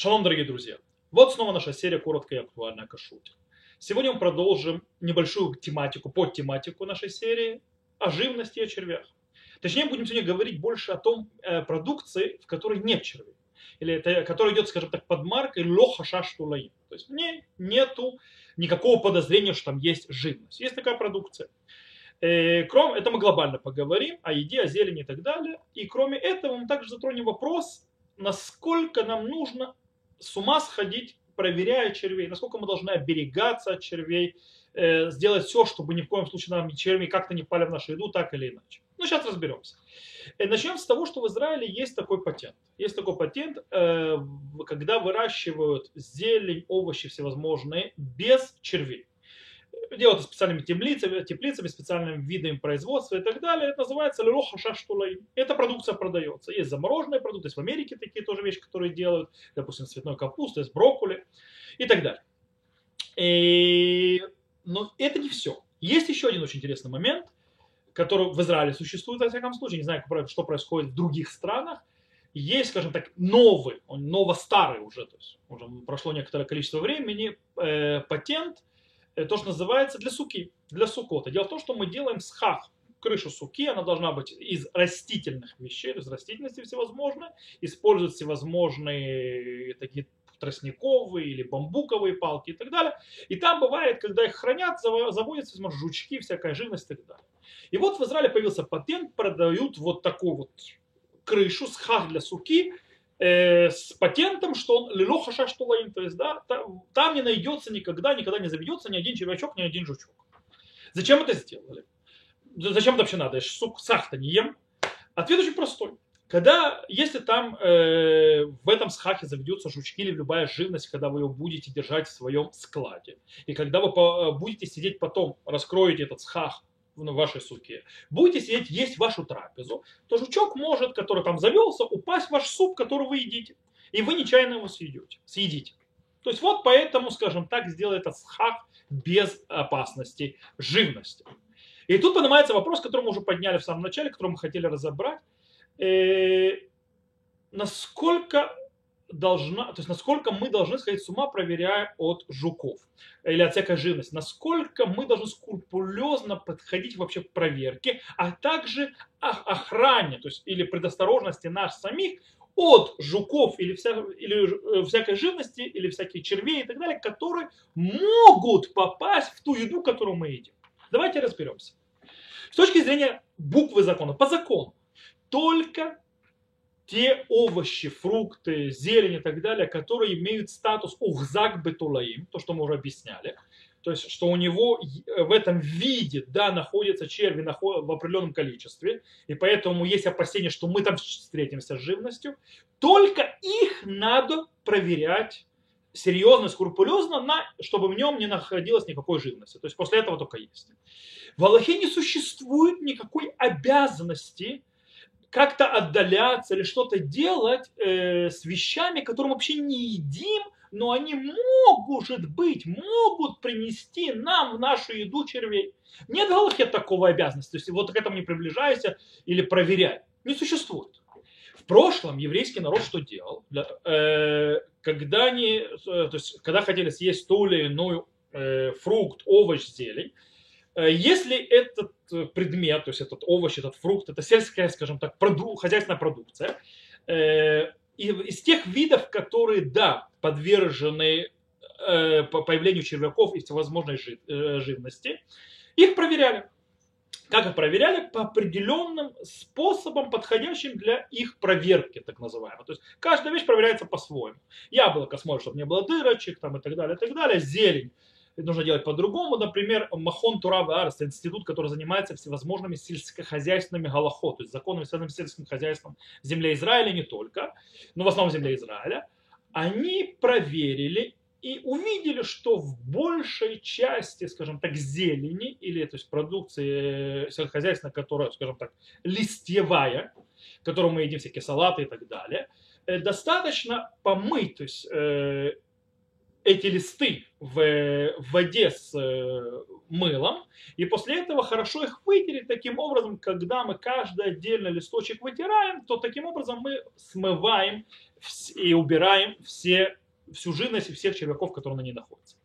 Шалом, дорогие друзья! Вот снова наша серия «Коротко и актуально о кашруте». Сегодня мы продолжим небольшую тематику, под тематику нашей серии о живности и о червях. Точнее, будем сегодня говорить больше о том э, продукции, в которой нет червей. Или это, которая идет, скажем так, под маркой лоха шаштулаим. То есть в ней нету никакого подозрения, что там есть живность. Есть такая продукция. Э, кроме, это мы глобально поговорим о еде, о зелени и так далее. И кроме этого мы также затронем вопрос, насколько нам нужно с ума сходить, проверяя червей, насколько мы должны оберегаться от червей, э, сделать все, чтобы ни в коем случае нам черви как-то не пали в нашу еду, так или иначе. Ну, сейчас разберемся. Э, начнем с того, что в Израиле есть такой патент. Есть такой патент, э, когда выращивают зелень, овощи всевозможные без червей делают специальными теплицами, теплицами, специальными видами производства и так далее. Это называется лероха шаштулай. Эта продукция продается. Есть замороженные продукты, есть в Америке такие тоже вещи, которые делают, допустим, цветной капусты, есть брокколи и так далее. И... Но это не все. Есть еще один очень интересный момент, который в Израиле существует, во всяком случае, не знаю, что происходит в других странах. Есть, скажем так, новый, он ново-старый уже, то есть уже прошло некоторое количество времени, э, патент – то, что называется для суки, для сукота. Дело в том, что мы делаем схах, крышу суки, она должна быть из растительных вещей, есть растительности всевозможные, используют всевозможные такие тростниковые или бамбуковые палки и так далее. И там бывает, когда их хранят, заводятся возможно, жучки, всякая живность и так далее. И вот в Израиле появился патент, продают вот такую вот крышу, схах для суки, э, с патентом, что он лилоха шаштулаим, то есть да, там, там не найдется никогда, никогда не заведется ни один червячок, ни один жучок. Зачем это сделали? Зачем это вообще надо? Я сук сах-то не ем. Ответ очень простой. Когда, если там э, в этом схахе заведется жучки или любая живность, когда вы ее будете держать в своем складе, и когда вы по, будете сидеть потом, раскроете этот схах в вашей суке, будете сидеть есть вашу трапезу, то жучок может, который там завелся, упасть в ваш суп, который вы едите. И вы нечаянно его съедете, съедите. То есть вот поэтому, скажем так, сделает этот схак без опасности живности. И тут поднимается вопрос, который мы уже подняли в самом начале, который мы хотели разобрать. Э, насколько должна, то есть насколько мы должны сходить с ума, проверяя от жуков или от всякой живности, насколько мы должны скрупулезно подходить вообще к проверке, а также охране, то есть или предосторожности нас самих от жуков или, вся, или э, всякой живности, или всякие червей и так далее, которые могут попасть в ту еду, которую мы едим. Давайте разберемся. С точки зрения буквы закона, по закону, только те овощи, фрукты, зелень и так далее, которые имеют статус ухзак бетулаим, то, что мы уже объясняли, то есть, что у него в этом виде, да, находятся черви в определенном количестве, и поэтому есть опасение, что мы там встретимся с живностью, только их надо проверять серьезно, скрупулезно, на, чтобы в нем не находилось никакой живности. То есть после этого только есть. В Аллахе не существует никакой обязанности как-то отдаляться или что-то делать э, с вещами, которые мы вообще не едим, но они могут быть, могут принести нам в нашу еду червей. Нет в Галахе такого обязанности, то есть вот к этому не приближайся или проверяй. Не существует. В прошлом еврейский народ что делал? Э, когда, они, э, то есть, когда хотели съесть ту или иную э, фрукт, овощ, зелень, если этот э, предмет, то есть этот овощ, этот фрукт, это сельская, скажем так, проду, хозяйственная продукция, э, из тех видов, которые, да, подвержены появлению червяков и всевозможной живности, их проверяли. Как их проверяли? По определенным способам, подходящим для их проверки, так называемой. То есть каждая вещь проверяется по-своему. Яблоко смотрит, чтобы не было дырочек там, и так далее, и так далее. Зелень это нужно делать по-другому. Например, Махон Турава Арс, институт, который занимается всевозможными сельскохозяйственными галахот, то есть законами, связанными с сельским хозяйством в Израиля не только, но в основном в земле Израиля, они проверили и увидели, что в большей части, скажем так, зелени или то есть продукции сельскохозяйственной, которая, скажем так, листьевая, которую мы едим всякие салаты и так далее, э, достаточно помыть, то есть э, эти листы в, в воде с э, мылом, и после этого хорошо их вытереть таким образом, когда мы каждый отдельный листочек вытираем, то таким образом мы смываем и убираем все, всю жирность всех червяков, которые на ней находятся.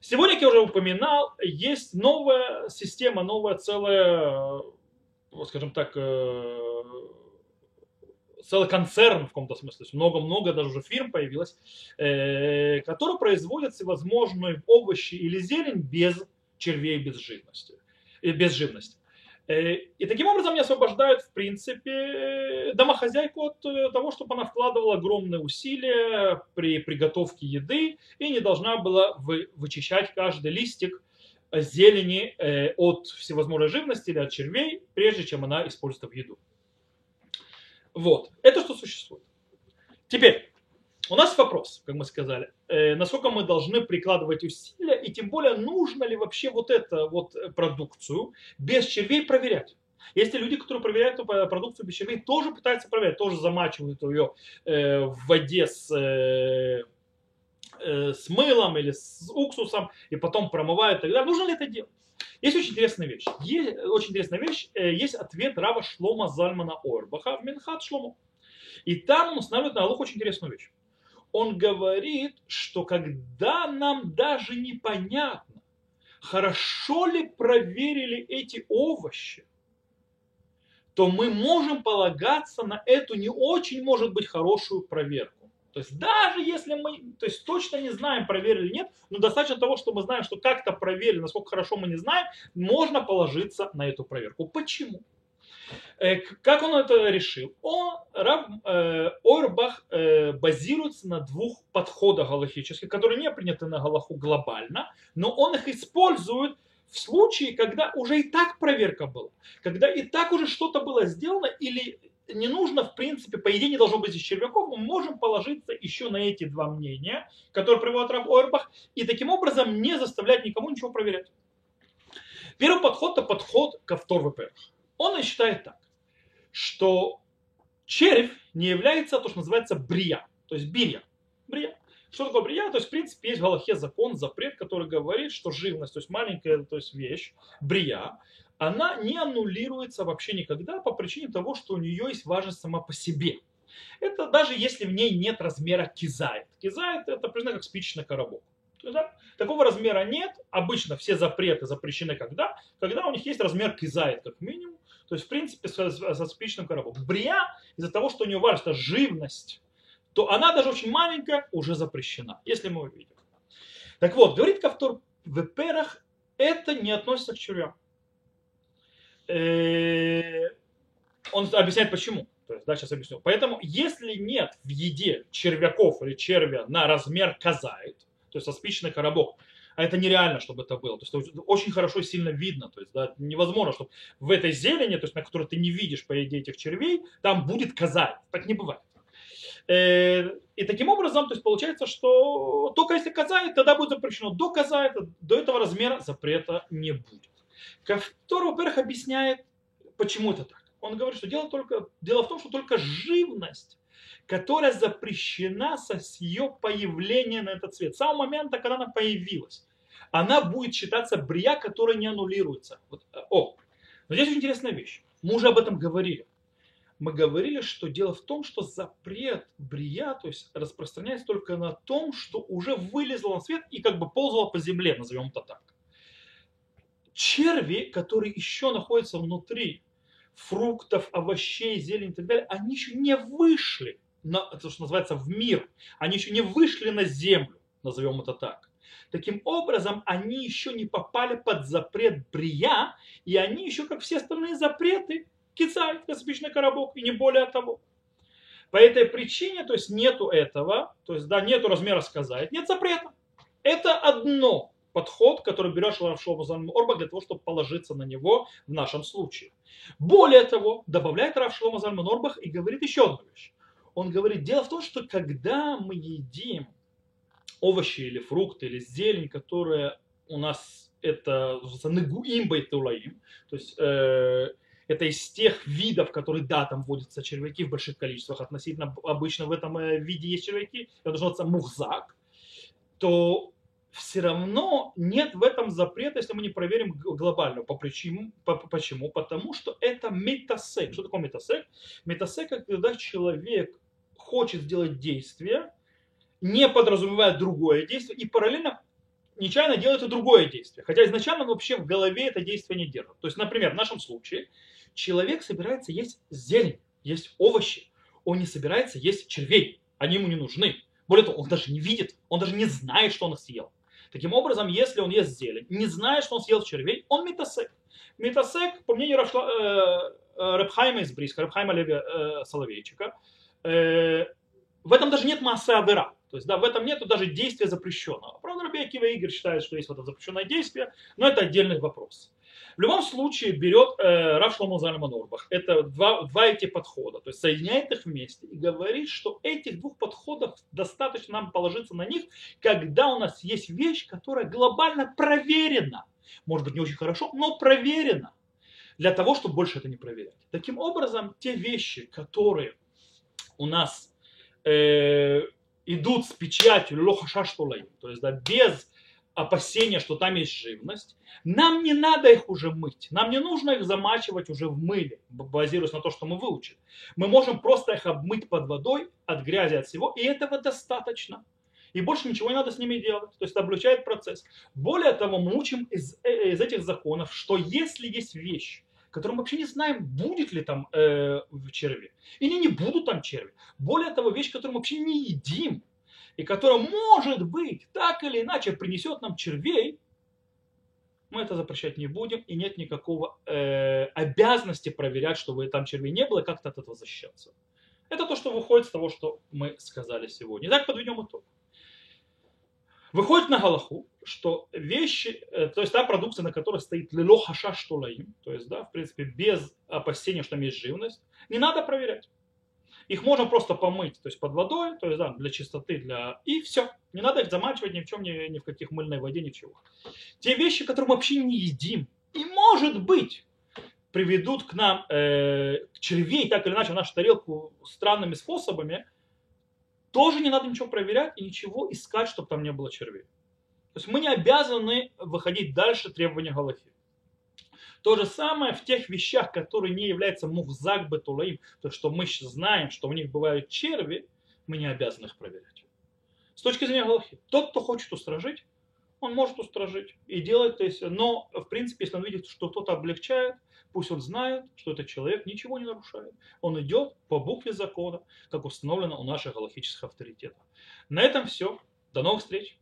Сегодня, как я уже упоминал, есть новая система, новая целая, скажем так, э, целый концерн в каком-то смысле, много-много даже уже фирм появилось, э, которые производят всевозможные овощи или зелень без червей, без живности. Э, без живности. Э, и таким образом не освобождают, в принципе, домохозяйку от того, чтобы она вкладывала огромные усилия при приготовке еды и не должна была вычищать каждый листик зелени от всевозможной живности или от червей, прежде чем она использует в еду. Вот. Это что существует. Теперь, у нас вопрос, как мы сказали, э, насколько мы должны прикладывать усилия, и тем более, нужно ли вообще вот эту вот продукцию без червей проверять. Есть люди, которые проверяют эту продукцию без червей, тоже пытаются проверять, тоже замачивают ее э, в воде с, э, э, с мылом или с уксусом, и потом промывают далее. Нужно ли это делать? Есть очень интересная вещь. Есть, очень интересная вещь. Э, есть ответ Рава Шлома Зальмана Орбаха в Минхат Шлому. И там он устанавливает на Аллах очень интересную вещь. Он говорит, что когда нам даже непонятно, хорошо ли проверили эти овощи, то мы можем полагаться на эту не очень, может быть, хорошую проверку. То есть даже если мы то есть, точно не знаем, проверили или нет, но достаточно того, что мы знаем, что как-то проверили, насколько хорошо мы не знаем, можно положиться на эту проверку. Почему? Э, как он это решил? Он, Рав э, Ойрбах э, базируется на двух подходах галахических, которые не приняты на галаху глобально, но он их использует в случае, когда уже и так проверка была, когда и так уже что-то было сделано или не нужно, в принципе, по идее не должно быть из червяков, мы можем положиться еще на эти два мнения, которые приводит Раб Ойрбах, и таким образом не заставлять никому ничего проверять. Первый подход – это подход ко второму Он считает так, что червь не является то, что называется брия, то есть бирья. Брия. Что такое брия? То есть, в принципе, есть в Галахе закон, запрет, который говорит, что живность, то есть маленькая то есть вещь, брия, она не аннулируется вообще никогда по причине того, что у нее есть важность сама по себе. Это даже если в ней нет размера кизайт. Кизайт это признак как спичечный коробок. Да? Такого размера нет. Обычно все запреты запрещены когда? Когда у них есть размер кизайт как минимум. То есть, в принципе, со, со спичечным коробком. Брия, из-за того, что у нее важность, это живность, то она даже очень маленькая уже запрещена, если мы увидим. Так вот, говорит Кавтор, в перах это не относится к червям. Э, он объясняет почему. То есть, да, сейчас объясню. Поэтому, если нет в еде червяков или червя на размер казает, то есть со спичный коробок, а это нереально, чтобы это было. То есть очень хорошо и сильно видно. То есть да, невозможно, чтобы в этой зелени, то есть на которой ты не видишь, по идее, этих червей, там будет казать. Так не бывает. Э, и таким образом, то есть получается, что только если казает, тогда будет запрещено. До казает, до этого размера запрета не будет. Ковтор, во-первых, объясняет, почему это так. Он говорит, что дело, только, дело в том, что только живность, которая запрещена со с ее появления на этот свет, с самого момента, когда она появилась, она будет считаться брия, которая не аннулируется. Вот, э, о, но здесь очень интересная вещь. Мы уже об этом говорили. Мы говорили, что дело в том, что запрет брия, то есть распространяется только на том, что уже вылезло на свет и как бы ползало по земле, назовем это так черви, которые еще находятся внутри фруктов, овощей, зелени и так далее, они еще не вышли, на, то, что называется, в мир. Они еще не вышли на землю, назовем это так. Таким образом, они еще не попали под запрет брия, и они еще, как все остальные запреты, кицай, космичный коробок, и не более того. По этой причине, то есть нету этого, то есть да, нету размера сказать, нет запрета. Это одно подход, который берешь Равшлома Орба для того, чтобы положиться на него в нашем случае. Более того, добавляет Равшлома Зальман Орбах и говорит еще одну вещь. Он говорит, дело в том, что когда мы едим овощи или фрукты или зелень, которая у нас это нагуим тулаим, то есть э, это из тех видов, которые, да, там водятся червяки в больших количествах, относительно обычно в этом э, виде есть червяки, это называется мухзак, то все равно нет в этом запрета, если мы не проверим глобально. По почему? По, почему? Потому что это метасек. Что такое метасек? Метасек, когда человек хочет сделать действие, не подразумевая другое действие, и параллельно нечаянно делает и другое действие. Хотя изначально он вообще в голове это действие не держит. То есть, например, в нашем случае человек собирается есть зелень, есть овощи. Он не собирается есть червей. Они ему не нужны. Более того, он даже не видит, он даже не знает, что он их съел. Таким образом, если он ест зелень, не зная, что он съел червей, он метасек. Метасек, по мнению Рашла, э, э, Рабхайма из Бриска, Рабхайма Леви э, Соловейчика, э, в этом даже нет массы авера. То есть, да, в этом нет даже действия запрещенного. Правда, Раби Акива Игорь считает, что есть вот это запрещенное действие, но это отдельный вопрос. В любом случае берет э, Рав Шломо Зальман Орбах. Это два, два эти подхода. То есть соединяет их вместе и говорит, что этих двух подходов достаточно нам положиться на них, когда у нас есть вещь, которая глобально проверена. Может быть не очень хорошо, но проверена. Для того, чтобы больше это не проверять. Таким образом, те вещи, которые у нас э, идут с печатью лохашаштулай, то есть да, без опасения, что там есть живность, нам не надо их уже мыть, нам не нужно их замачивать уже в мыле, базируясь на то, что мы выучили. Мы можем просто их обмыть под водой от грязи, от всего, и этого достаточно. И больше ничего не надо с ними делать. То есть это облегчает процесс. Более того, мы учим из, э, из этих законов, что если есть вещь, которую мы вообще не знаем, будет ли там э, черви или не будут там черви. Более того, вещь, которую мы вообще не едим, и которая, может быть, так или иначе принесет нам червей, мы это запрещать не будем, и нет никакого э, обязанности проверять, чтобы там червей не было, и как-то от этого защищаться. Это то, что выходит с того, что мы сказали сегодня. Итак, подведем итог. Выходит на Галаху, что вещи, э, то есть та продукция, на которой стоит лило хашаш штулаим, то есть, да, в принципе, без опасения, что там есть живность, не надо проверять. Их можно просто помыть, то есть под водой, то есть да, для чистоты, для... и все. Не надо их замачивать ни в чем, ни, ни в каких мыльной воде, ничего. Те вещи, которые мы вообще не едим, и может быть приведут к нам э, червей, так или иначе, в нашу тарелку странными способами, тоже не надо ничего проверять и ничего искать, чтобы там не было червей. То есть мы не обязаны выходить дальше требования Галахи. То же самое в тех вещах, которые не являются мухзак бетулаим, то что мы знаем, что у них бывают черви, мы не обязаны их проверять. С точки зрения Галахи, тот, кто хочет устражить, он может устражить и делать, то есть, но в принципе, если он видит, что кто-то облегчает, пусть он знает, что этот человек ничего не нарушает. Он идет по букве закона, как установлено у наших галактических авторитетов. На этом все. До новых встреч.